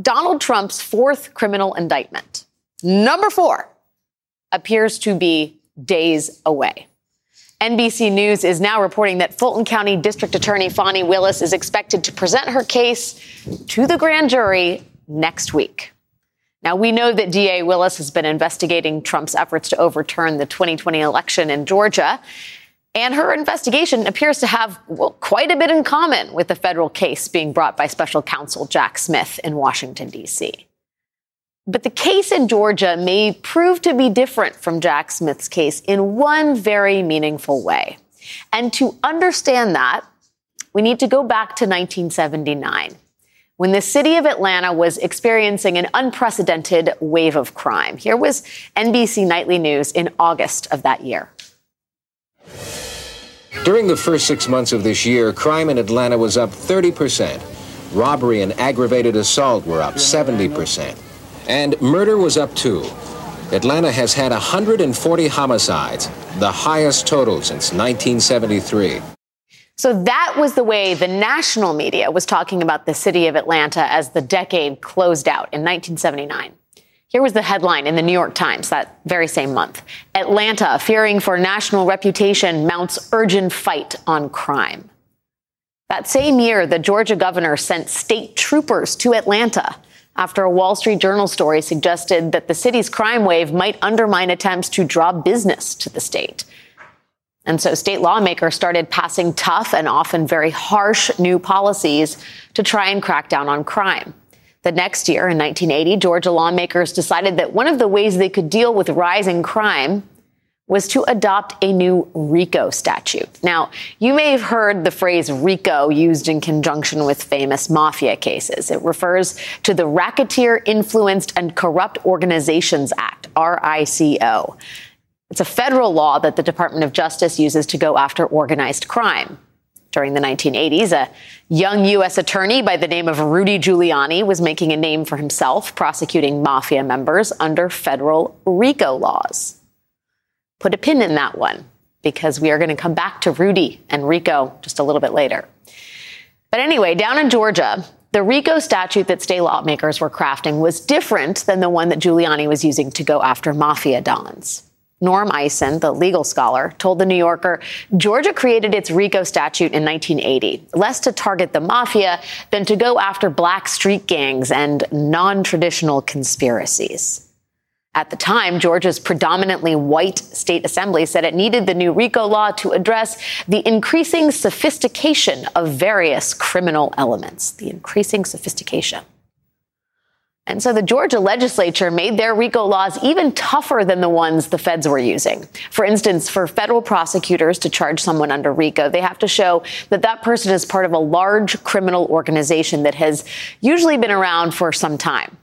Donald Trump's fourth criminal indictment, number four, appears to be days away. NBC News is now reporting that Fulton County District Attorney Fani Willis is expected to present her case to the grand jury next week. Now, we know that DA Willis has been investigating Trump's efforts to overturn the 2020 election in Georgia. And her investigation appears to have well, quite a bit in common with the federal case being brought by special counsel Jack Smith in Washington, D.C. But the case in Georgia may prove to be different from Jack Smith's case in one very meaningful way. And to understand that, we need to go back to 1979 when the city of Atlanta was experiencing an unprecedented wave of crime. Here was NBC Nightly News in August of that year. During the first six months of this year, crime in Atlanta was up 30%. Robbery and aggravated assault were up 70%. And murder was up too. Atlanta has had 140 homicides, the highest total since 1973. So that was the way the national media was talking about the city of Atlanta as the decade closed out in 1979. Here was the headline in the New York Times that very same month. Atlanta, fearing for national reputation, mounts urgent fight on crime. That same year, the Georgia governor sent state troopers to Atlanta after a Wall Street Journal story suggested that the city's crime wave might undermine attempts to draw business to the state. And so state lawmakers started passing tough and often very harsh new policies to try and crack down on crime. The next year, in 1980, Georgia lawmakers decided that one of the ways they could deal with rising crime was to adopt a new RICO statute. Now, you may have heard the phrase RICO used in conjunction with famous mafia cases. It refers to the Racketeer Influenced and Corrupt Organizations Act, RICO. It's a federal law that the Department of Justice uses to go after organized crime. During the 1980s, a young U.S. attorney by the name of Rudy Giuliani was making a name for himself prosecuting mafia members under federal RICO laws. Put a pin in that one because we are going to come back to Rudy and RICO just a little bit later. But anyway, down in Georgia, the RICO statute that state lawmakers were crafting was different than the one that Giuliani was using to go after mafia dons. Norm Eisen, the legal scholar, told the New Yorker Georgia created its RICO statute in 1980, less to target the mafia than to go after black street gangs and non traditional conspiracies. At the time, Georgia's predominantly white state assembly said it needed the new RICO law to address the increasing sophistication of various criminal elements. The increasing sophistication. And so the Georgia legislature made their RICO laws even tougher than the ones the feds were using. For instance, for federal prosecutors to charge someone under RICO, they have to show that that person is part of a large criminal organization that has usually been around for some time.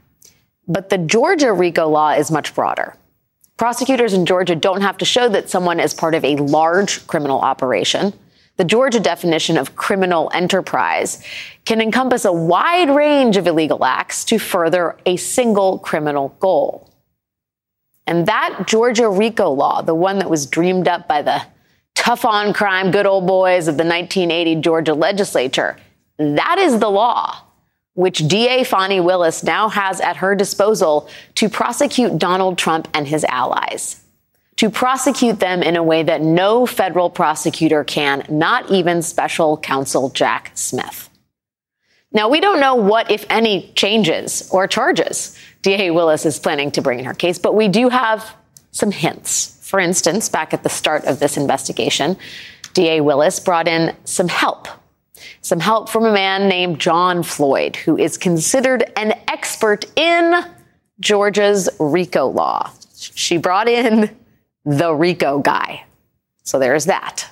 But the Georgia RICO law is much broader. Prosecutors in Georgia don't have to show that someone is part of a large criminal operation. The Georgia definition of criminal enterprise can encompass a wide range of illegal acts to further a single criminal goal. And that Georgia RICO law, the one that was dreamed up by the tough on crime good old boys of the 1980 Georgia legislature, that is the law which DA Fani Willis now has at her disposal to prosecute Donald Trump and his allies to prosecute them in a way that no federal prosecutor can, not even special counsel Jack Smith. Now, we don't know what, if any, changes or charges DA Willis is planning to bring in her case, but we do have some hints. For instance, back at the start of this investigation, DA Willis brought in some help. Some help from a man named John Floyd, who is considered an expert in Georgia's RICO law. She brought in the RICO guy. So there's that.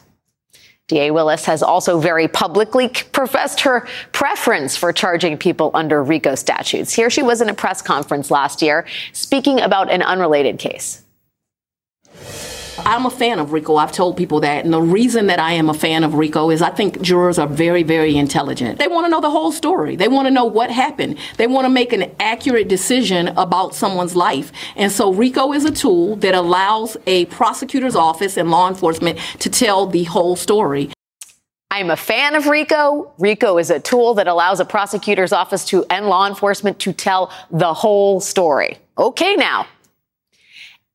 DA Willis has also very publicly professed her preference for charging people under RICO statutes. Here she was in a press conference last year speaking about an unrelated case. I'm a fan of RICO. I've told people that. And the reason that I am a fan of RICO is I think jurors are very, very intelligent. They want to know the whole story. They want to know what happened. They want to make an accurate decision about someone's life. And so RICO is a tool that allows a prosecutor's office and law enforcement to tell the whole story. I'm a fan of RICO. RICO is a tool that allows a prosecutor's office to and law enforcement to tell the whole story. Okay, now.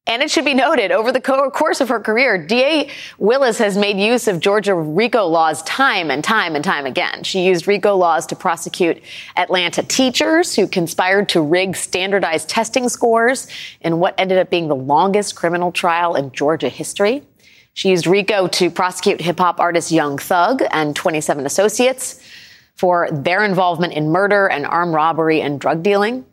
And it should be noted, over the course of her career, DA Willis has made use of Georgia RICO laws time and time and time again. She used RICO laws to prosecute Atlanta teachers who conspired to rig standardized testing scores in what ended up being the longest criminal trial in Georgia history. She used RICO to prosecute hip hop artist Young Thug and 27 associates for their involvement in murder and armed robbery and drug dealing.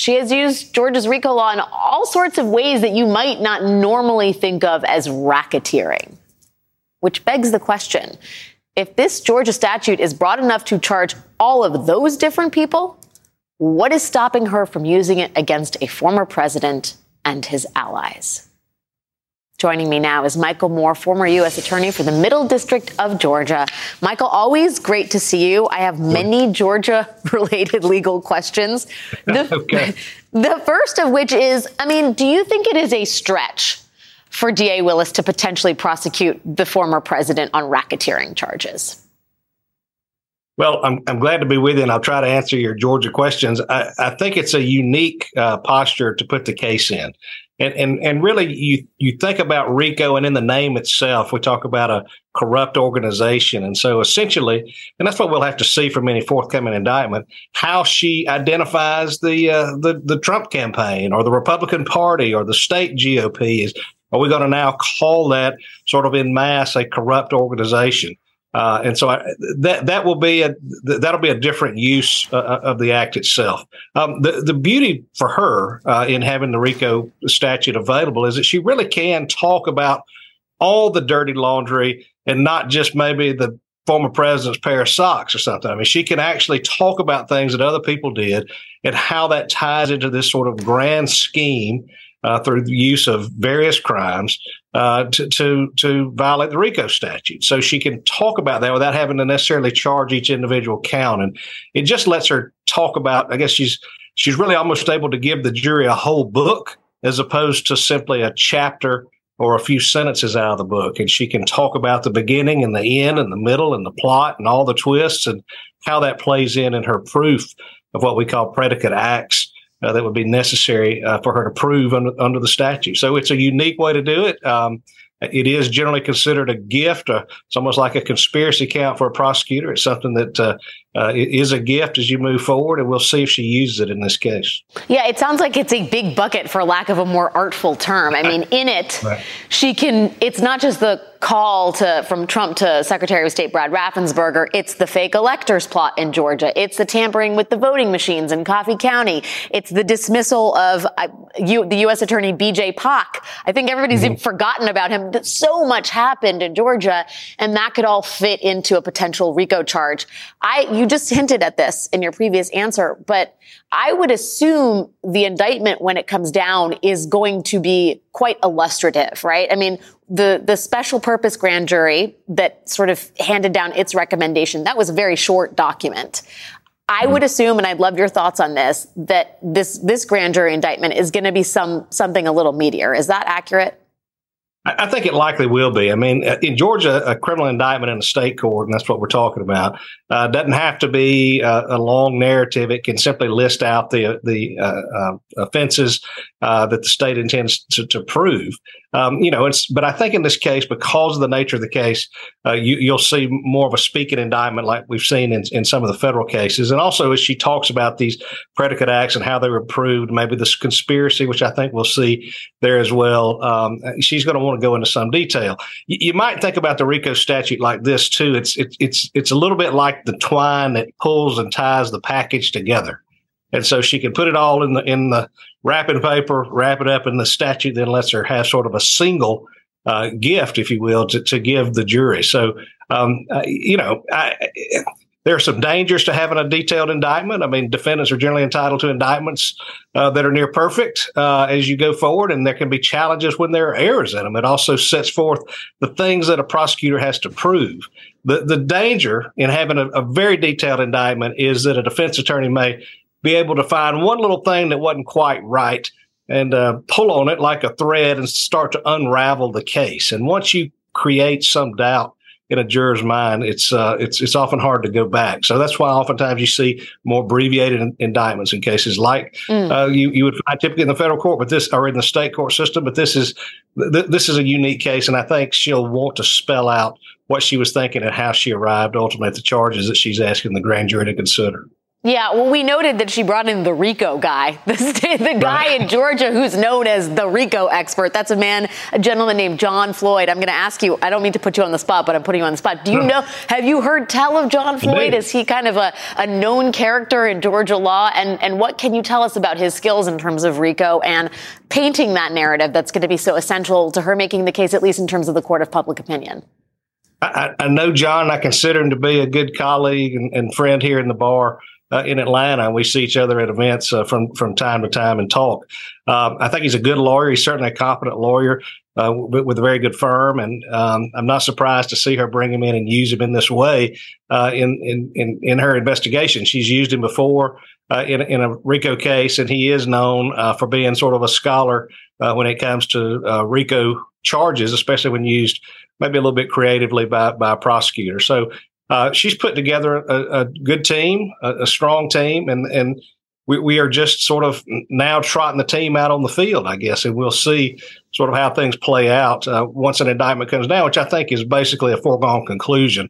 She has used Georgia's RICO law in all sorts of ways that you might not normally think of as racketeering. Which begs the question if this Georgia statute is broad enough to charge all of those different people, what is stopping her from using it against a former president and his allies? Joining me now is Michael Moore, former U.S. Attorney for the Middle District of Georgia. Michael, always great to see you. I have many Georgia related legal questions. The, okay. the first of which is I mean, do you think it is a stretch for DA Willis to potentially prosecute the former president on racketeering charges? Well, I'm, I'm glad to be with you, and I'll try to answer your Georgia questions. I, I think it's a unique uh, posture to put the case in. And, and and really, you you think about RICO, and in the name itself, we talk about a corrupt organization. And so, essentially, and that's what we'll have to see from any forthcoming indictment, how she identifies the uh, the the Trump campaign, or the Republican Party, or the state GOP. Is are we going to now call that sort of in mass a corrupt organization? Uh, and so I, that that will be a that'll be a different use uh, uh, of the act itself. Um, the the beauty for her uh, in having the RICO statute available is that she really can talk about all the dirty laundry and not just maybe the former president's pair of socks or something. I mean, she can actually talk about things that other people did and how that ties into this sort of grand scheme uh, through the use of various crimes uh, to, to to violate the RICO statute. So she can talk about that without having to necessarily charge each individual count, and it just lets her talk about. I guess she's she's really almost able to give the jury a whole book as opposed to simply a chapter or a few sentences out of the book. And she can talk about the beginning and the end and the middle and the plot and all the twists and how that plays in in her proof of what we call predicate acts uh, that would be necessary uh, for her to prove under, under the statute. So it's a unique way to do it. Um, it is generally considered a gift. Uh, it's almost like a conspiracy count for a prosecutor. It's something that uh, is a gift as you move forward, and we'll see if she uses it in this case. Yeah, it sounds like it's a big bucket, for lack of a more artful term. I mean, in it, right. she can. It's not just the call to from Trump to Secretary of State Brad Raffensperger. It's the fake electors plot in Georgia. It's the tampering with the voting machines in Coffee County. It's the dismissal of uh, you, the U.S. Attorney B.J. Pak. I think everybody's mm-hmm. forgotten about him. So much happened in Georgia, and that could all fit into a potential RICO charge. I you just hinted at this in your previous answer, but I would assume the indictment when it comes down is going to be quite illustrative, right? I mean, the, the special purpose grand jury that sort of handed down its recommendation, that was a very short document. I would assume, and I'd love your thoughts on this, that this, this grand jury indictment is going to be some, something a little meatier. Is that accurate? I think it likely will be. I mean, uh, in Georgia, a criminal indictment in a state court, and that's what we're talking about, uh, doesn't have to be a, a, long narrative. It can simply list out the the uh, uh, offenses uh, that the state intends to, to prove. Um, you know, it's but I think in this case, because of the nature of the case, uh, you, will see more of a speaking indictment like we've seen in, in some of the federal cases, and also as she talks about these predicate acts and how they were proved, maybe this conspiracy, which I think we'll see there as well. Um, she's going to want to go into some detail. You, you, might think about the RICO statute like this too. It's it, it's it's a little bit like the twine that pulls and ties the package together. And so she can put it all in the in the wrapping paper, wrap it up in the statute, then lets her have sort of a single uh, gift, if you will, to, to give the jury. So, um, uh, you know, I, there are some dangers to having a detailed indictment. I mean, defendants are generally entitled to indictments uh, that are near perfect uh, as you go forward, and there can be challenges when there are errors in them. It also sets forth the things that a prosecutor has to prove. The, the danger in having a, a very detailed indictment is that a defense attorney may be able to find one little thing that wasn't quite right and uh, pull on it like a thread and start to unravel the case. And once you create some doubt in a juror's mind, it's uh, it's it's often hard to go back. So that's why oftentimes you see more abbreviated in, indictments in cases like mm. uh, you you would find typically in the federal court, but this or in the state court system. But this is th- this is a unique case, and I think she'll want to spell out what she was thinking and how she arrived ultimately at the charges that she's asking the grand jury to consider. Yeah, well, we noted that she brought in the RICO guy, the, the guy right. in Georgia who's known as the RICO expert. That's a man, a gentleman named John Floyd. I'm going to ask you. I don't mean to put you on the spot, but I'm putting you on the spot. Do you hmm. know? Have you heard tell of John Floyd? Is he kind of a, a known character in Georgia law? And and what can you tell us about his skills in terms of RICO and painting that narrative that's going to be so essential to her making the case, at least in terms of the court of public opinion? I, I know John. I consider him to be a good colleague and, and friend here in the bar uh, in Atlanta. We see each other at events uh, from from time to time and talk. Um, I think he's a good lawyer. He's certainly a competent lawyer uh, with, with, a very good firm, and um, I'm not surprised to see her bring him in and use him in this way uh, in, in in in her investigation. She's used him before. Uh, in, in a RICO case, and he is known uh, for being sort of a scholar when it comes to RICO charges, especially when used maybe a little bit creatively by, by a prosecutor. So uh, she's put together a, a good team, a, a, strong team, and and we, we are just sort of now trotting the team out on the field, I guess, and we'll see sort of how things play out uh, once an indictment comes down, which I think is basically a foregone conclusion.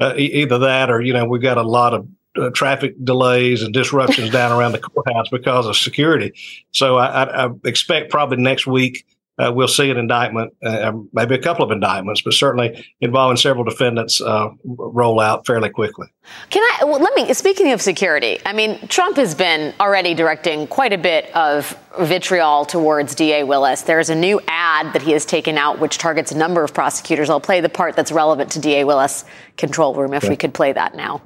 Uh, e- either that, or you know, we've got a lot of uh, traffic delays and disruptions down around the courthouse because of security. So I, I, I expect probably next week uh, we'll see an indictment, uh, maybe a couple of indictments, but certainly involving several defendants uh, roll out fairly quickly. Can I well, let me? Speaking of security, I mean, Trump has been already directing quite a bit of vitriol towards DA Willis. There's a new ad that he has taken out, which targets a number of prosecutors. I'll play the part that's relevant to DA Willis. Control room, if we could play that now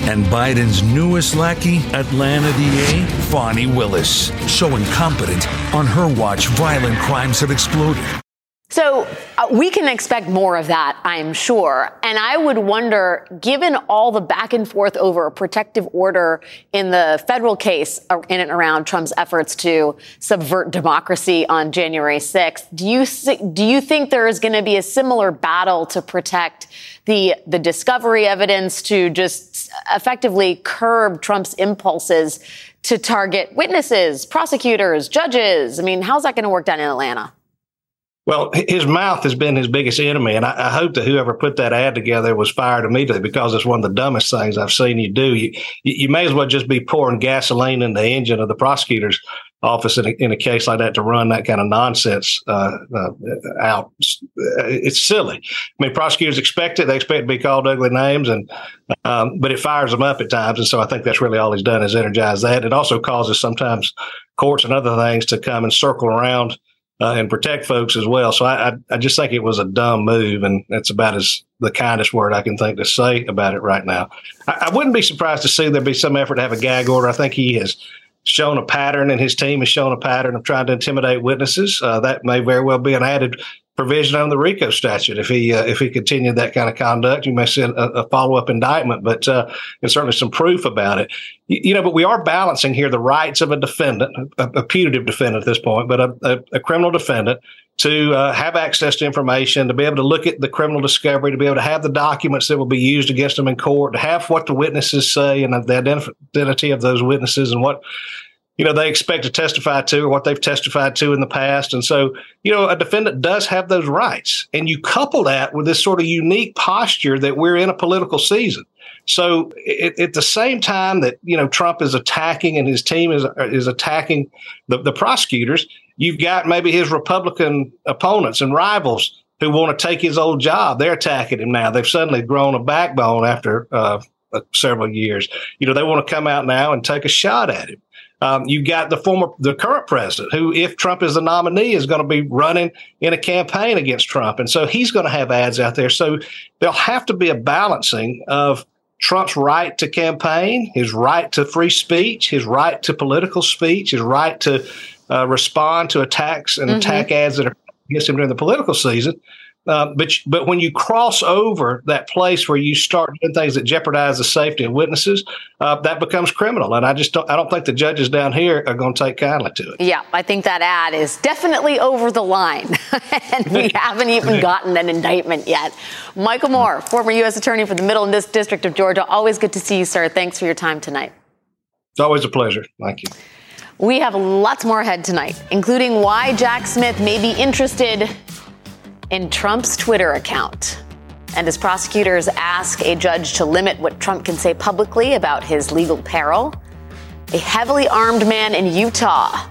and Biden's newest lackey, Atlanta DA Fani Willis, so incompetent on her watch violent crimes have exploded. So uh, we can expect more of that, I'm sure. And I would wonder, given all the back and forth over a protective order in the federal case uh, in and around Trump's efforts to subvert democracy on January 6th, do you do you think there is going to be a similar battle to protect the the discovery evidence to just effectively curb Trump's impulses to target witnesses, prosecutors, judges? I mean, how's that going to work down in Atlanta? Well, his mouth has been his biggest enemy, and I, I, hope that whoever put that ad together was fired immediately because it's one of the dumbest things I've seen you do. You, you may as well just be pouring gasoline in the engine of the prosecutor's office in a, in a case like that to run that kind of nonsense uh, uh, out. It's silly. I mean, prosecutors expect it; they expect to be called ugly names, and um, but it fires them up at times, and so I think that's really all he's done is energize that. It also causes sometimes courts and other things to come and circle around uh, and protect folks as well. So I, I, I, just think it was a dumb move, and that's about as the kindest word I can think to say about it right now. I, I wouldn't be surprised to see there be some effort to have a gag order. I think he has shown a pattern, and his team has shown a pattern of trying to intimidate witnesses. Uh, that may very well be an added provision on the RICO statute. If he uh, if he continued that kind of conduct, you may see a, a follow up indictment, but uh, and certainly some proof about it. You, you, know, but we are balancing here the rights of a defendant, a, a putative defendant at this point, but a, a, a criminal defendant to uh, have access to information, to be able to look at the criminal discovery, to be able to have the documents that will be used against them in court, to have what the witnesses say and the identity of those witnesses and what you know they expect to testify to or what they've testified to in the past and so you know a defendant does have those rights and you couple that with this sort of unique posture that we're in a political season so it, at the same time that you know Trump is attacking and his team is is attacking the, the prosecutors, you've got maybe his Republican opponents and rivals who want to take his old job. They're attacking him now. They've suddenly grown a backbone after uh, several years. You know they want to come out now and take a shot at him. Um, you got the former, the current president, who, if Trump is the nominee, is going to be running in a campaign against Trump, and so he's going to have ads out there. So there'll have to be a balancing of Trump's right to campaign, his right to free speech, his right to political speech, his right to uh, respond to attacks and mm-hmm. attack ads that are against him during the political season Uh, but but when you cross over that place where you start doing things that jeopardize the safety of witnesses, uh, that becomes criminal. And I just don't, I don't think the judges down here are going to take kindly to it. Yeah, I think that ad is definitely over the line, and we haven't even gotten an indictment yet. Michael Moore, former U.S. Attorney for the Middle and District of Georgia, always good to see you, sir. Thanks for your time tonight. It's always a pleasure. Thank you. We have lots more ahead tonight, including why Jack Smith may be interested in Trump's Twitter account. And as prosecutors ask a judge to limit what Trump can say publicly about his legal peril, a heavily armed man in Utah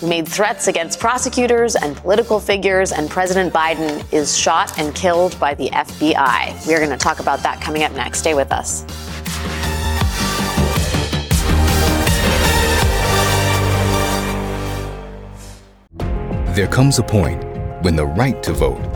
who made threats against prosecutors and political figures, and President Biden is shot and killed by the FBI. We're going to talk about that coming up next. Stay with us. There comes a point when the right to vote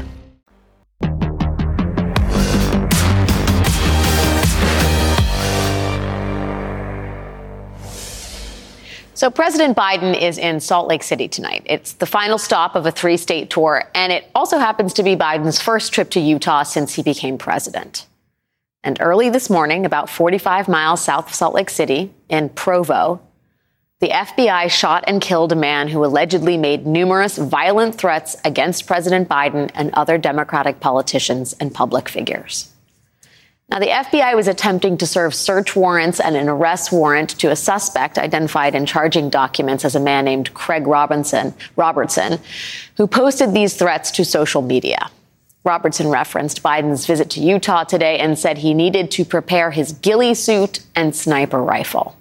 So, President Biden is in Salt Lake City tonight. It's the final stop of a three state tour, and it also happens to be Biden's first trip to Utah since he became president. And early this morning, about 45 miles south of Salt Lake City in Provo, the FBI shot and killed a man who allegedly made numerous violent threats against President Biden and other Democratic politicians and public figures. Now, the FBI was attempting to serve search warrants and an arrest warrant to a suspect identified in charging documents as a man named Craig Robinson, Robertson, who posted these threats to social media. Robertson referenced Biden's visit to Utah today and said he needed to prepare his ghillie suit and sniper rifle.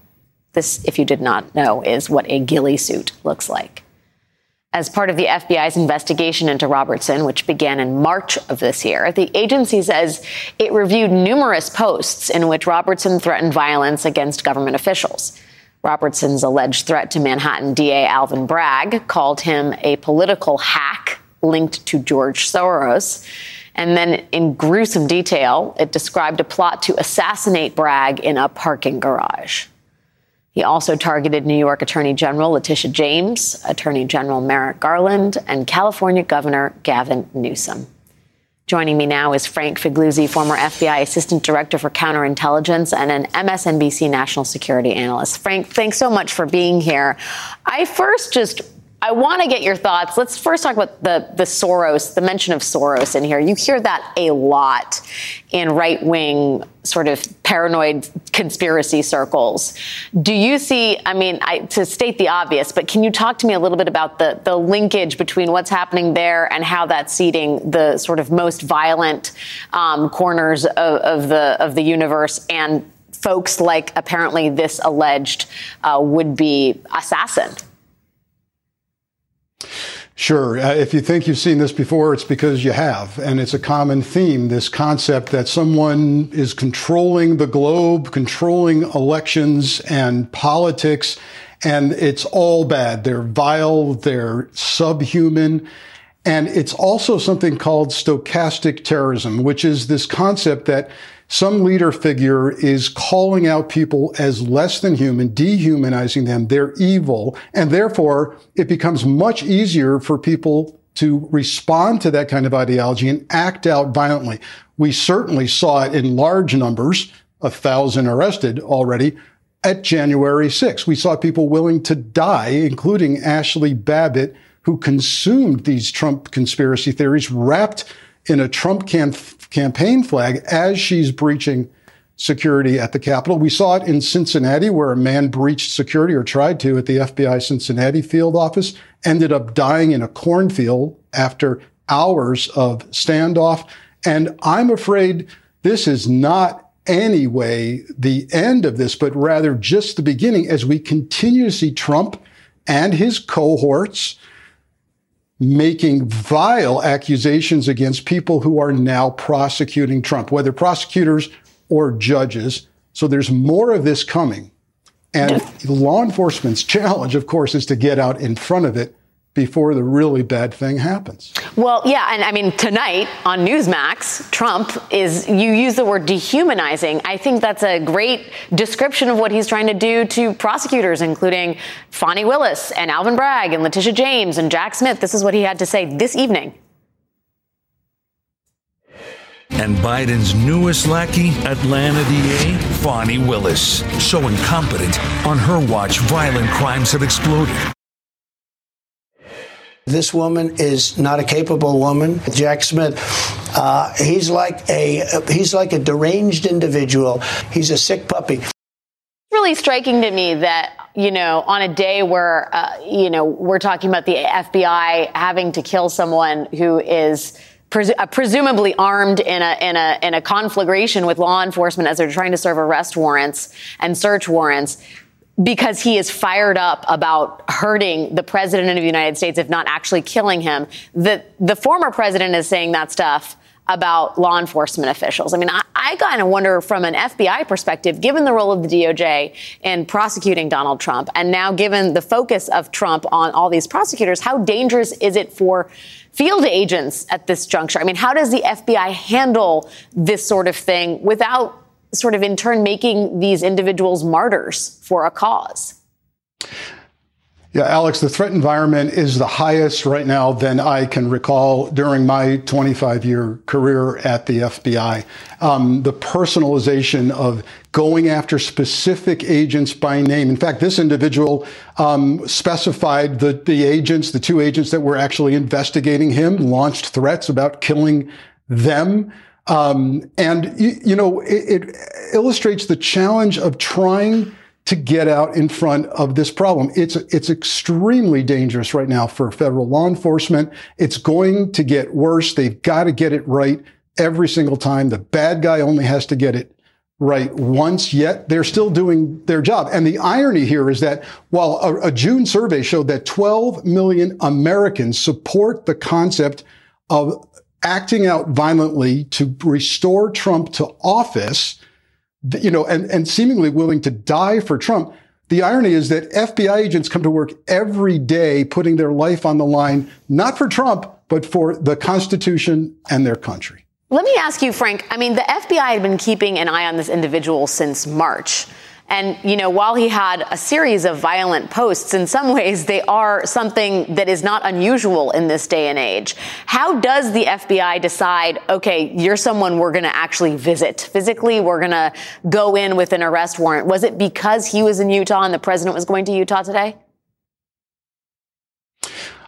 This, if you did not know, is what a ghillie suit looks like as part of the FBI's investigation into Robertson, which began in March of this year. The agency says it reviewed numerous posts in which Robertson threatened violence against government officials. Robertson's alleged threat to Manhattan DA Alvin Bragg called him a political hack linked to George Soros. And then, in gruesome detail, it described a plot to assassinate Bragg in a parking garage. He also targeted New York Attorney General Letitia James, Attorney General Merrick Garland, and California Governor Gavin Newsom. Joining me now is Frank Figliuzzi, former FBI Assistant Director for Counterintelligence and an MSNBC National Security Analyst. Frank, thanks so much for being here. I first just I want to get your thoughts. Let's first talk about the, the Soros, the mention of Soros in here. You hear that a lot in right wing, sort of paranoid conspiracy circles. Do you see, I mean, I, to state the obvious, but can you talk to me a little bit about the, the linkage between what's happening there and how that's seeding the sort of most violent um, corners of, of, the, of the universe and folks like apparently this alleged uh, would be assassin? Sure. Uh, if you think you've seen this before, it's because you have. And it's a common theme, this concept that someone is controlling the globe, controlling elections and politics, and it's all bad. They're vile, they're subhuman. And it's also something called stochastic terrorism, which is this concept that some leader figure is calling out people as less than human, dehumanizing them. They're evil. And therefore, it becomes much easier for people to respond to that kind of ideology and act out violently. We certainly saw it in large numbers, a thousand arrested already at January 6th. We saw people willing to die, including Ashley Babbitt, who consumed these Trump conspiracy theories wrapped in a Trump cam- campaign flag as she's breaching security at the Capitol. We saw it in Cincinnati where a man breached security or tried to at the FBI Cincinnati field office, ended up dying in a cornfield after hours of standoff. And I'm afraid this is not anyway the end of this, but rather just the beginning as we continue to see Trump and his cohorts making vile accusations against people who are now prosecuting Trump, whether prosecutors or judges. So there's more of this coming. And law enforcement's challenge, of course, is to get out in front of it before the really bad thing happens. Well, yeah, and I mean tonight on Newsmax, Trump is you use the word dehumanizing. I think that's a great description of what he's trying to do to prosecutors including Fani Willis and Alvin Bragg and Letitia James and Jack Smith. This is what he had to say this evening. And Biden's newest lackey, Atlanta DA, Fani Willis, so incompetent on her watch violent crimes have exploded. This woman is not a capable woman. Jack Smith, uh, he's like a he's like a deranged individual. He's a sick puppy. Really striking to me that you know on a day where uh, you know we're talking about the FBI having to kill someone who is uh, presumably armed in a in a in a conflagration with law enforcement as they're trying to serve arrest warrants and search warrants because he is fired up about hurting the president of the United States, if not actually killing him. The, the former president is saying that stuff about law enforcement officials. I mean, I, I kind of wonder from an FBI perspective, given the role of the DOJ in prosecuting Donald Trump, and now given the focus of Trump on all these prosecutors, how dangerous is it for field agents at this juncture? I mean, how does the FBI handle this sort of thing without sort of in turn making these individuals martyrs for a cause? Yeah, Alex, the threat environment is the highest right now than I can recall during my 25 year career at the FBI. Um, the personalization of going after specific agents by name. In fact, this individual um, specified the, the agents, the two agents that were actually investigating him, launched threats about killing them. Um, and, you, you know, it, it, illustrates the challenge of trying to get out in front of this problem. It's, it's extremely dangerous right now for federal law enforcement. It's going to get worse. They've got to get it right every single time. The bad guy only has to get it right once, yet they're still doing their job. And the irony here is that while a, a June survey showed that 12 million Americans support the concept of acting out violently to restore Trump to office, you know, and, and seemingly willing to die for Trump. The irony is that FBI agents come to work every day putting their life on the line, not for Trump, but for the Constitution and their country. Let me ask you, Frank. I mean, the FBI had been keeping an eye on this individual since March. And, you know, while he had a series of violent posts, in some ways they are something that is not unusual in this day and age. How does the FBI decide, okay, you're someone we're going to actually visit physically? We're going to go in with an arrest warrant. Was it because he was in Utah and the president was going to Utah today?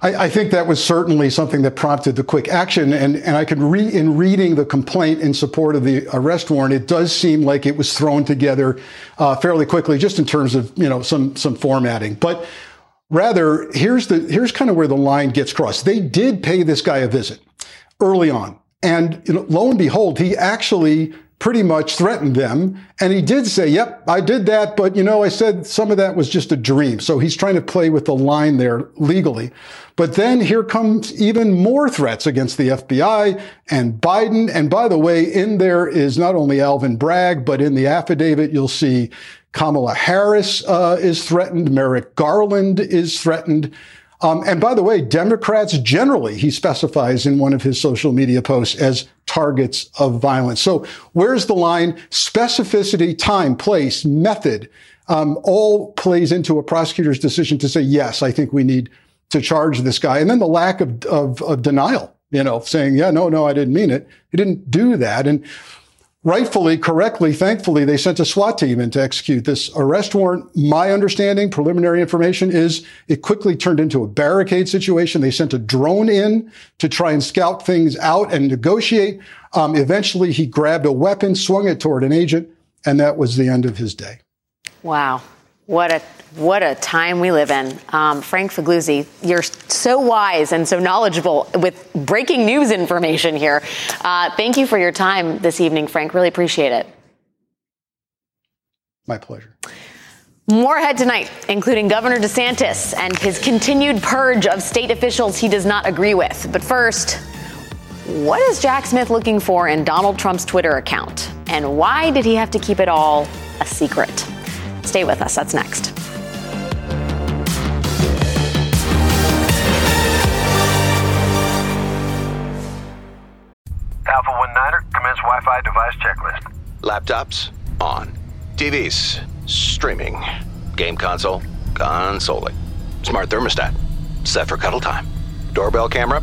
I, I, think that was certainly something that prompted the quick action. And, and I could read in reading the complaint in support of the arrest warrant, it does seem like it was thrown together uh, fairly quickly, just in terms of you know some some formatting. But rather, here's the here's kind of where the line gets crossed. They did pay this guy a visit early on, and you know, lo and behold, he actually pretty much threatened them. And he did say, yep, I did that. But, you know, I said some of that was just a dream. So he's trying to play with the line there legally. But then here comes even more threats against the FBI and Biden. And by the way, in there is not only Alvin Bragg, but in the affidavit, you'll see Kamala Harris uh, is threatened. Merrick Garland is threatened. Um, and by the way, Democrats generally, he specifies in one of his social media posts as targets of violence. So where's the line? Specificity, time, place, method, um, all plays into a prosecutor's decision to say, yes, I think we need to charge this guy. And then the lack of, of, of denial, you know, saying, yeah, no, no, I didn't mean it. He didn't do that. And rightfully, correctly, thankfully, they sent a SWAT team in to execute this arrest warrant. My understanding, preliminary information is it quickly turned into a barricade situation. They sent a drone in to try and scout things out and negotiate. Um, eventually, he grabbed a weapon, swung it toward an agent, And that was the end of his day. Wow. What a what a time we live in. Um, Frank Figliuzzi, you're so wise and so knowledgeable with breaking news information here. Uh, thank you for your time this evening, Frank. Really appreciate it. My pleasure. More ahead tonight, including Governor DeSantis and his continued purge of state officials he does not agree with. But first, what is Jack Smith looking for in Donald Trump's Twitter account? And why did he have to keep it all a secret? Stay with us. That's next. Alpha 1 Niner, commence Wi Fi device checklist. Laptops, on. TVs, streaming. Game console, consoling. Smart thermostat, set for cuddle time. Doorbell camera,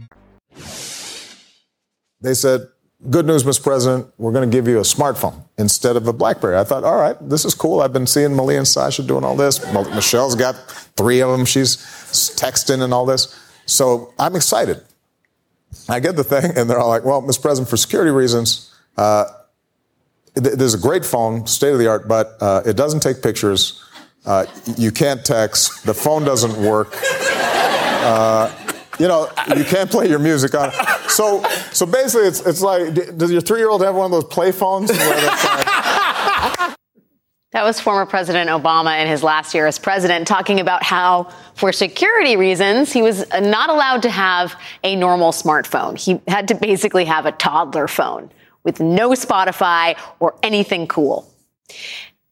They said, Good news, Mr. President, we're going to give you a smartphone instead of a Blackberry. I thought, all right, this is cool. I've been seeing Malia and Sasha doing all this. Michelle's got three of them. She's texting and all this. So I'm excited. I get the thing, and they're all like, well, Mr. President, for security reasons, uh, th- there's a great phone, state of the art, but uh, it doesn't take pictures. Uh, you can't text. The phone doesn't work. Uh, you know, you can't play your music on. So, so basically, it's it's like, does your three-year-old have one of those play phones? That was former President Obama in his last year as president talking about how, for security reasons, he was not allowed to have a normal smartphone. He had to basically have a toddler phone with no Spotify or anything cool.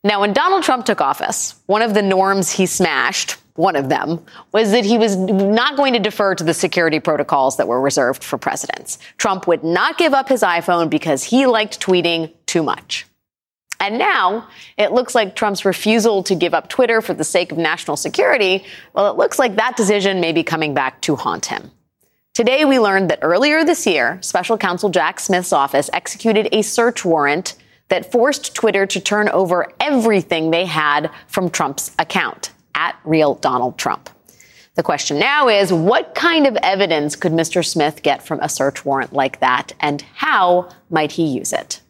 Now, when Donald Trump took office, one of the norms he smashed, one of them, was that he was not going to defer to the security protocols that were reserved for presidents. Trump would not give up his iPhone because he liked tweeting too much. And now it looks like Trump's refusal to give up Twitter for the sake of national security, well, it looks like that decision may be coming back to haunt him. Today, we learned that earlier this year, special counsel Jack Smith's office executed a search warrant that forced Twitter to turn over everything they had from Trump's account at real Donald Trump. The question now is what kind of evidence could Mr. Smith get from a search warrant like that, and how might he use it?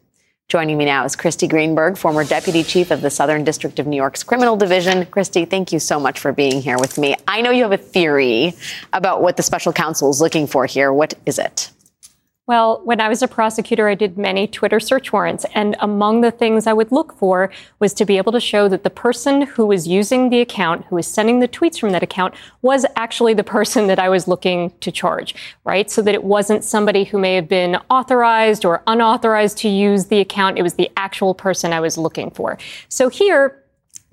Joining me now is Christy Greenberg, former deputy chief of the Southern District of New York's Criminal Division. Christy, thank you so much for being here with me. I know you have a theory about what the special counsel is looking for here. What is it? Well, when I was a prosecutor, I did many Twitter search warrants. And among the things I would look for was to be able to show that the person who was using the account, who was sending the tweets from that account, was actually the person that I was looking to charge, right? So that it wasn't somebody who may have been authorized or unauthorized to use the account. It was the actual person I was looking for. So here,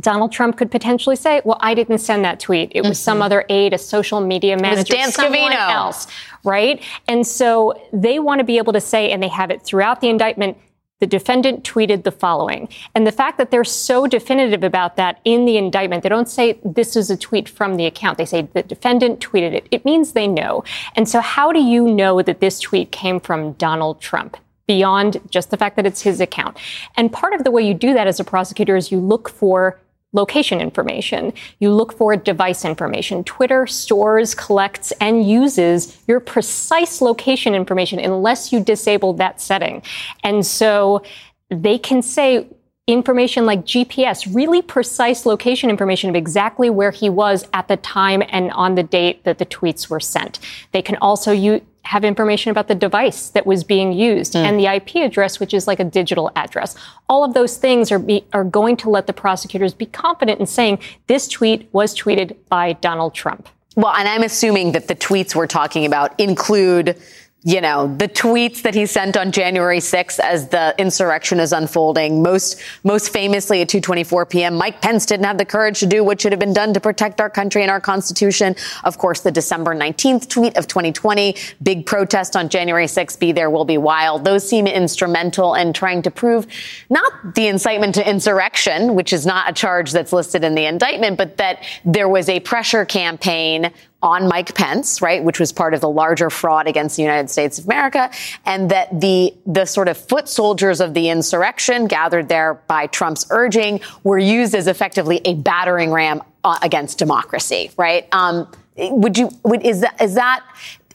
Donald Trump could potentially say, "Well, I didn't send that tweet. It was mm-hmm. some other aide, a social media manager, Dan someone Scavino. else." Right? And so they want to be able to say, and they have it throughout the indictment. The defendant tweeted the following. And the fact that they're so definitive about that in the indictment, they don't say this is a tweet from the account. They say the defendant tweeted it. It means they know. And so, how do you know that this tweet came from Donald Trump? Beyond just the fact that it's his account. And part of the way you do that as a prosecutor is you look for location information. You look for device information. Twitter stores, collects, and uses your precise location information unless you disable that setting. And so they can say, information like GPS, really precise location information of exactly where he was at the time and on the date that the tweets were sent. They can also use have information about the device that was being used mm. and the IP address, which is like a digital address. All of those things are, be, are going to let the prosecutors be confident in saying this tweet was tweeted by Donald Trump. Well, and I'm assuming that the tweets we're talking about include you know, the tweets that he sent on January 6th as the insurrection is unfolding. Most, most famously at 2:24 p.m., Mike Pence didn't have the courage to do what should have been done to protect our country and our constitution. Of course, the December 19th tweet of 2020, big protest on January 6th, be there will be wild. Those seem instrumental in trying to prove not the incitement to insurrection, which is not a charge that's listed in the indictment, but that there was a pressure campaign on Mike Pence, right, which was part of the larger fraud against the United States of America, and that the the sort of foot soldiers of the insurrection gathered there by Trump's urging were used as effectively a battering ram uh, against democracy, right? Um, would you would is that is that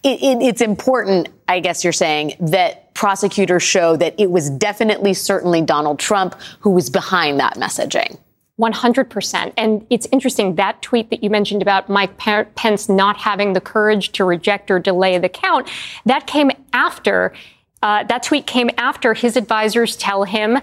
it, it, it's important, I guess you're saying, that prosecutors show that it was definitely, certainly Donald Trump who was behind that messaging. 100%. And it's interesting that tweet that you mentioned about Mike Pence not having the courage to reject or delay the count, that came after, uh, that tweet came after his advisors tell him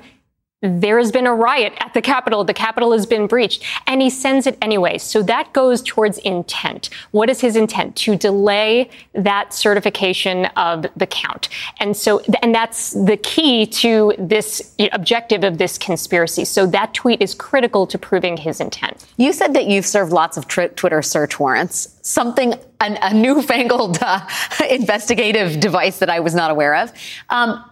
there has been a riot at the Capitol. The Capitol has been breached. And he sends it anyway. So that goes towards intent. What is his intent? To delay that certification of the count. And so, and that's the key to this objective of this conspiracy. So that tweet is critical to proving his intent. You said that you've served lots of tri- Twitter search warrants. Something, an, a newfangled uh, investigative device that I was not aware of. Um,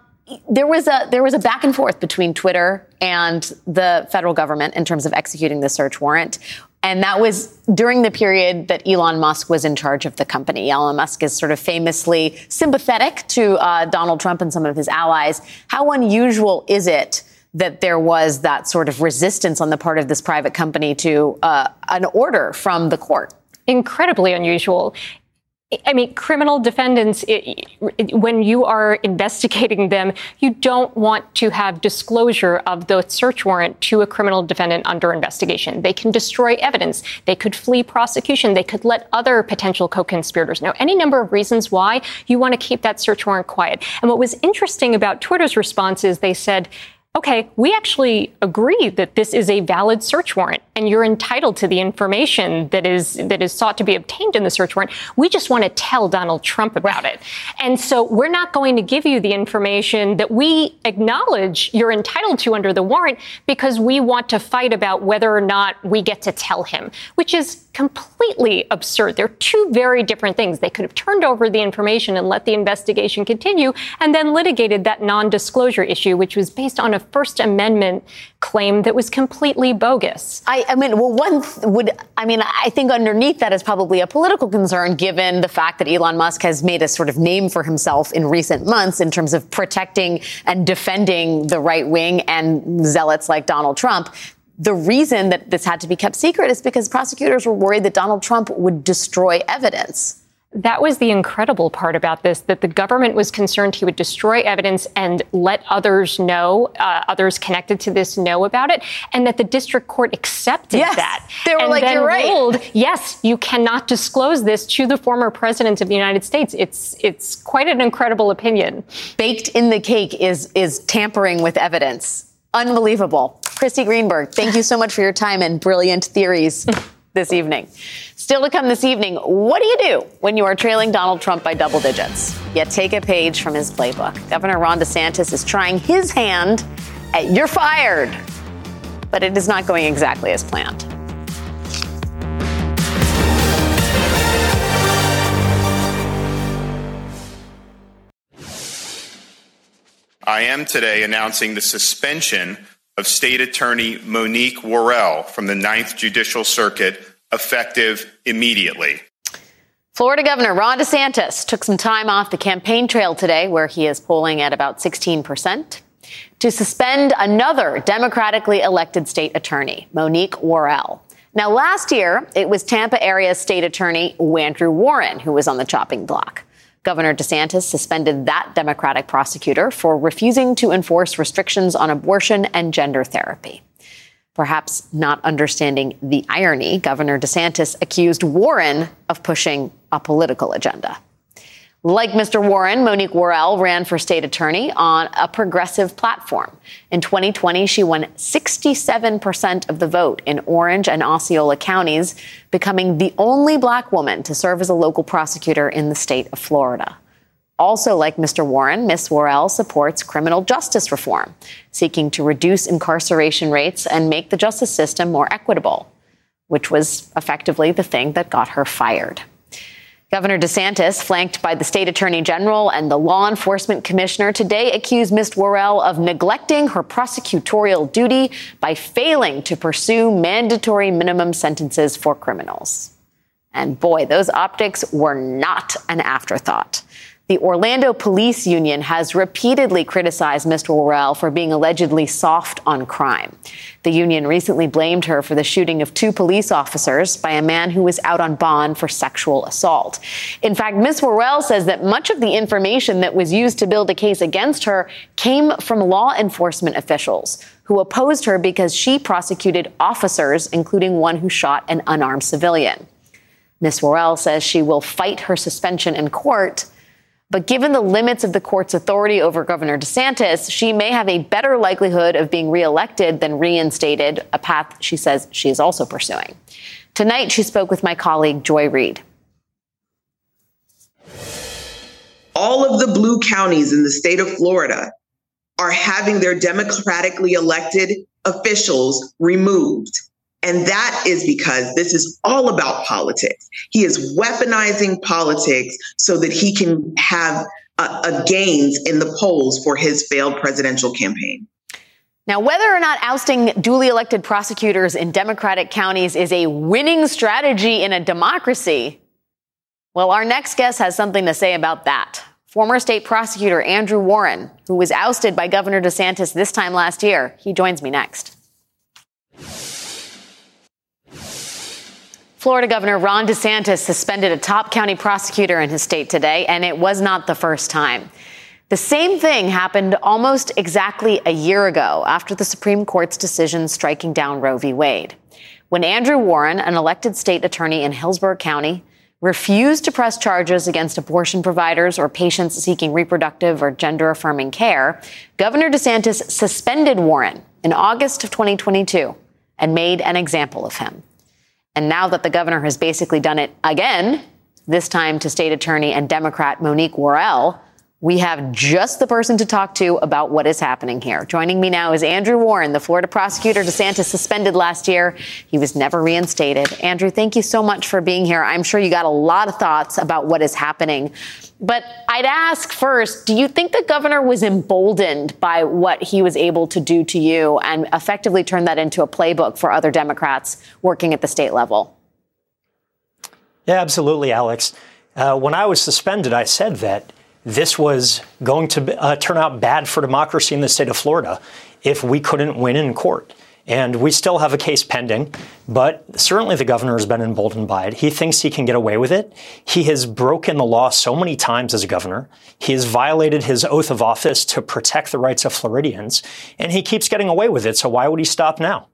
there was a there was a back and forth between Twitter and the federal government in terms of executing the search warrant. And that was during the period that Elon Musk was in charge of the company. Elon Musk is sort of famously sympathetic to uh, Donald Trump and some of his allies. How unusual is it that there was that sort of resistance on the part of this private company to uh, an order from the court? Incredibly unusual. I mean, criminal defendants, it, it, when you are investigating them, you don't want to have disclosure of the search warrant to a criminal defendant under investigation. They can destroy evidence. They could flee prosecution. They could let other potential co-conspirators know. Any number of reasons why you want to keep that search warrant quiet. And what was interesting about Twitter's response is they said, okay, we actually agree that this is a valid search warrant and you're entitled to the information that is that is sought to be obtained in the search warrant. We just want to tell Donald Trump about it. And so we're not going to give you the information that we acknowledge you're entitled to under the warrant because we want to fight about whether or not we get to tell him, which is completely absurd. They're two very different things. They could have turned over the information and let the investigation continue and then litigated that non-disclosure issue, which was based on a First Amendment claim that was completely bogus. I, I mean, well, one would, I mean, I think underneath that is probably a political concern given the fact that Elon Musk has made a sort of name for himself in recent months in terms of protecting and defending the right wing and zealots like Donald Trump the reason that this had to be kept secret is because prosecutors were worried that Donald Trump would destroy evidence. That was the incredible part about this that the government was concerned he would destroy evidence and let others know, uh, others connected to this know about it, and that the district court accepted yes, that. They were and like, then you're right. ruled, yes, you cannot disclose this to the former president of the United States. It's, it's quite an incredible opinion. Baked in the cake is, is tampering with evidence. Unbelievable. Kristy Greenberg, thank you so much for your time and brilliant theories this evening. Still to come this evening, what do you do when you are trailing Donald Trump by double digits? You take a page from his playbook. Governor Ron DeSantis is trying his hand at you're fired, but it is not going exactly as planned. I am today announcing the suspension of State Attorney Monique Worrell from the Ninth Judicial Circuit effective immediately. Florida Governor Ron DeSantis took some time off the campaign trail today, where he is polling at about 16%, to suspend another democratically elected state attorney, Monique Worrell. Now, last year, it was Tampa area state attorney Andrew Warren who was on the chopping block. Governor DeSantis suspended that Democratic prosecutor for refusing to enforce restrictions on abortion and gender therapy. Perhaps not understanding the irony, Governor DeSantis accused Warren of pushing a political agenda. Like Mr. Warren, Monique Worrell ran for state attorney on a progressive platform. In 2020, she won 67% of the vote in Orange and Osceola counties, becoming the only black woman to serve as a local prosecutor in the state of Florida. Also, like Mr. Warren, Ms. Worrell supports criminal justice reform, seeking to reduce incarceration rates and make the justice system more equitable, which was effectively the thing that got her fired. Governor DeSantis, flanked by the state attorney general and the law enforcement commissioner, today accused Ms. Worrell of neglecting her prosecutorial duty by failing to pursue mandatory minimum sentences for criminals. And boy, those optics were not an afterthought. The Orlando Police Union has repeatedly criticized Ms. Worrell for being allegedly soft on crime. The union recently blamed her for the shooting of two police officers by a man who was out on bond for sexual assault. In fact, Ms. Worrell says that much of the information that was used to build a case against her came from law enforcement officials who opposed her because she prosecuted officers, including one who shot an unarmed civilian. Ms. Worrell says she will fight her suspension in court but given the limits of the court's authority over Governor DeSantis, she may have a better likelihood of being reelected than reinstated, a path she says she is also pursuing. Tonight, she spoke with my colleague, Joy Reid. All of the blue counties in the state of Florida are having their democratically elected officials removed. And that is because this is all about politics. He is weaponizing politics so that he can have a, a gains in the polls for his failed presidential campaign. Now, whether or not ousting duly elected prosecutors in Democratic counties is a winning strategy in a democracy, well, our next guest has something to say about that. Former state prosecutor Andrew Warren, who was ousted by Governor DeSantis this time last year, he joins me next. Florida Governor Ron DeSantis suspended a top county prosecutor in his state today, and it was not the first time. The same thing happened almost exactly a year ago after the Supreme Court's decision striking down Roe v. Wade. When Andrew Warren, an elected state attorney in Hillsborough County, refused to press charges against abortion providers or patients seeking reproductive or gender affirming care, Governor DeSantis suspended Warren in August of 2022 and made an example of him. And now that the governor has basically done it again, this time to state attorney and Democrat Monique Worrell, we have just the person to talk to about what is happening here. Joining me now is Andrew Warren, the Florida prosecutor DeSantis suspended last year. He was never reinstated. Andrew, thank you so much for being here. I'm sure you got a lot of thoughts about what is happening. But I'd ask first, do you think the governor was emboldened by what he was able to do to you and effectively turn that into a playbook for other Democrats working at the state level? Yeah, absolutely, Alex. Uh, when I was suspended, I said that this was going to uh, turn out bad for democracy in the state of Florida if we couldn't win in court. And we still have a case pending, but certainly the governor has been emboldened by it. He thinks he can get away with it. He has broken the law so many times as a governor. He has violated his oath of office to protect the rights of Floridians, and he keeps getting away with it. So why would he stop now?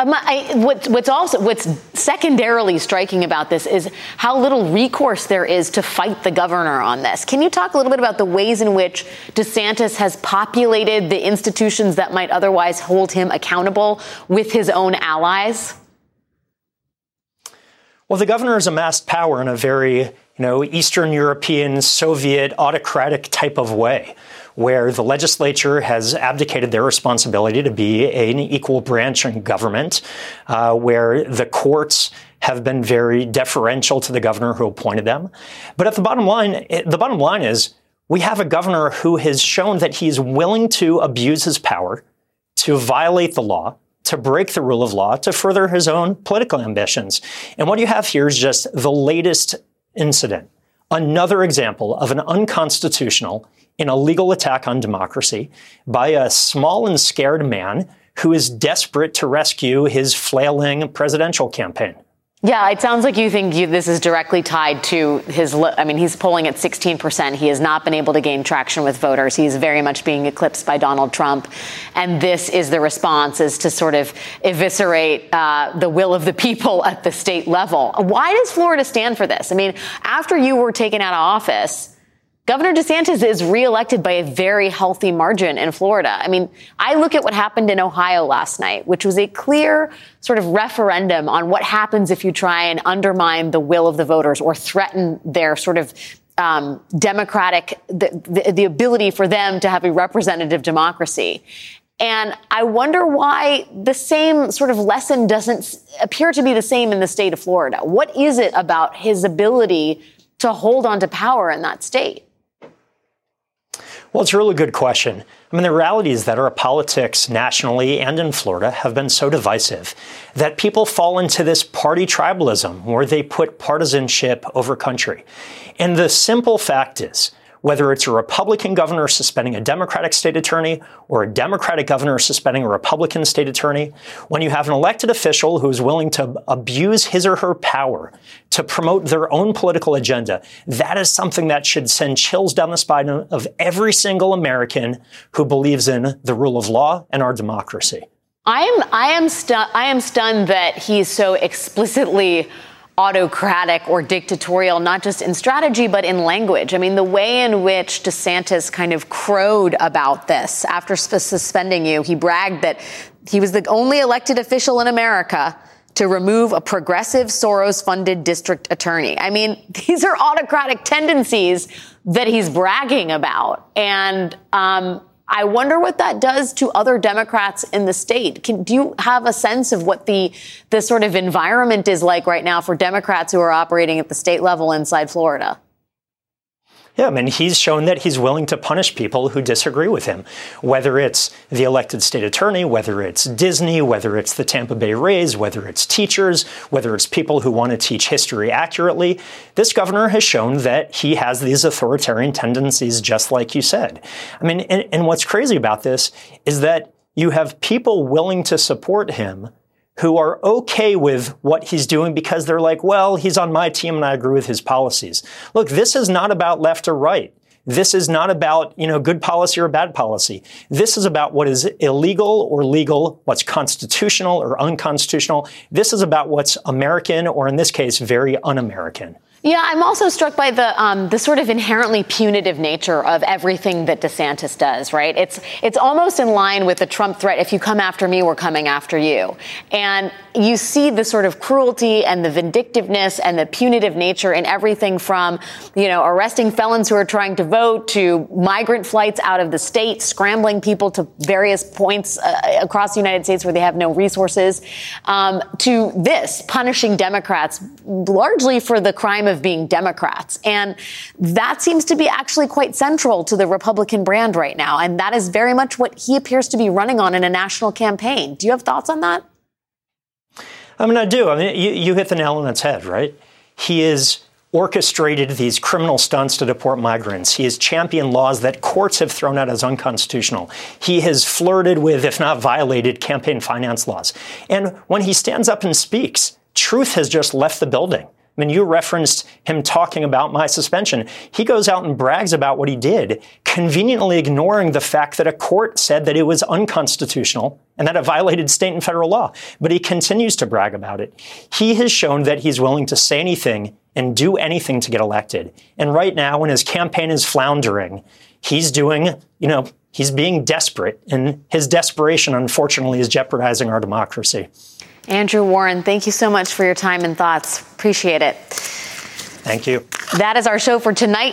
Um, I, what, what's also what's secondarily striking about this is how little recourse there is to fight the governor on this. Can you talk a little bit about the ways in which DeSantis has populated the institutions that might otherwise hold him accountable with his own allies? Well, the governor has amassed power in a very, you know, Eastern European, Soviet, autocratic type of way where the legislature has abdicated their responsibility to be an equal branch in government, uh, where the courts have been very deferential to the governor who appointed them. But at the bottom line, the bottom line is we have a governor who has shown that he's willing to abuse his power, to violate the law, to break the rule of law, to further his own political ambitions. And what you have here is just the latest incident. Another example of an unconstitutional, an legal attack on democracy by a small and scared man who is desperate to rescue his flailing presidential campaign. Yeah, it sounds like you think you, this is directly tied to his. I mean, he's polling at 16%. He has not been able to gain traction with voters. He's very much being eclipsed by Donald Trump. And this is the response is to sort of eviscerate uh, the will of the people at the state level. Why does Florida stand for this? I mean, after you were taken out of office, Governor DeSantis is reelected by a very healthy margin in Florida. I mean, I look at what happened in Ohio last night, which was a clear sort of referendum on what happens if you try and undermine the will of the voters or threaten their sort of um, democratic, the, the, the ability for them to have a representative democracy. And I wonder why the same sort of lesson doesn't appear to be the same in the state of Florida. What is it about his ability to hold on to power in that state? Well, it's a really good question. I mean, the reality is that our politics nationally and in Florida have been so divisive that people fall into this party tribalism where they put partisanship over country. And the simple fact is, whether it's a Republican governor suspending a Democratic state attorney or a Democratic governor suspending a Republican state attorney, when you have an elected official who is willing to abuse his or her power to promote their own political agenda, that is something that should send chills down the spine of every single American who believes in the rule of law and our democracy. I am I am stu- I am stunned that he's so explicitly autocratic or dictatorial, not just in strategy, but in language. I mean, the way in which DeSantis kind of crowed about this after suspending you, he bragged that he was the only elected official in America to remove a progressive Soros funded district attorney. I mean, these are autocratic tendencies that he's bragging about. And, um, I wonder what that does to other Democrats in the state. Can, do you have a sense of what the the sort of environment is like right now for Democrats who are operating at the state level inside Florida? Yeah, I mean, he's shown that he's willing to punish people who disagree with him, whether it's the elected state attorney, whether it's Disney, whether it's the Tampa Bay Rays, whether it's teachers, whether it's people who want to teach history accurately. This governor has shown that he has these authoritarian tendencies, just like you said. I mean, and, and what's crazy about this is that you have people willing to support him who are okay with what he's doing because they're like, well, he's on my team and I agree with his policies. Look, this is not about left or right. This is not about, you know, good policy or bad policy. This is about what is illegal or legal, what's constitutional or unconstitutional. This is about what's American or in this case, very un-American. Yeah, I'm also struck by the um, the sort of inherently punitive nature of everything that DeSantis does. Right? It's it's almost in line with the Trump threat: "If you come after me, we're coming after you." And you see the sort of cruelty and the vindictiveness and the punitive nature in everything from you know arresting felons who are trying to vote to migrant flights out of the state, scrambling people to various points uh, across the United States where they have no resources, um, to this punishing Democrats largely for the crime of being Democrats. And that seems to be actually quite central to the Republican brand right now. And that is very much what he appears to be running on in a national campaign. Do you have thoughts on that? I mean, I do. I mean, you, you hit the nail on its head, right? He is orchestrated these criminal stunts to deport migrants. He has championed laws that courts have thrown out as unconstitutional. He has flirted with, if not violated, campaign finance laws. And when he stands up and speaks, truth has just left the building. I mean, you referenced him talking about my suspension. He goes out and brags about what he did, conveniently ignoring the fact that a court said that it was unconstitutional and that it violated state and federal law. But he continues to brag about it. He has shown that he's willing to say anything and do anything to get elected. And right now, when his campaign is floundering, he's doing, you know, he's being desperate. And his desperation, unfortunately, is jeopardizing our democracy. Andrew Warren, thank you so much for your time and thoughts. Appreciate it. Thank you. That is our show for tonight.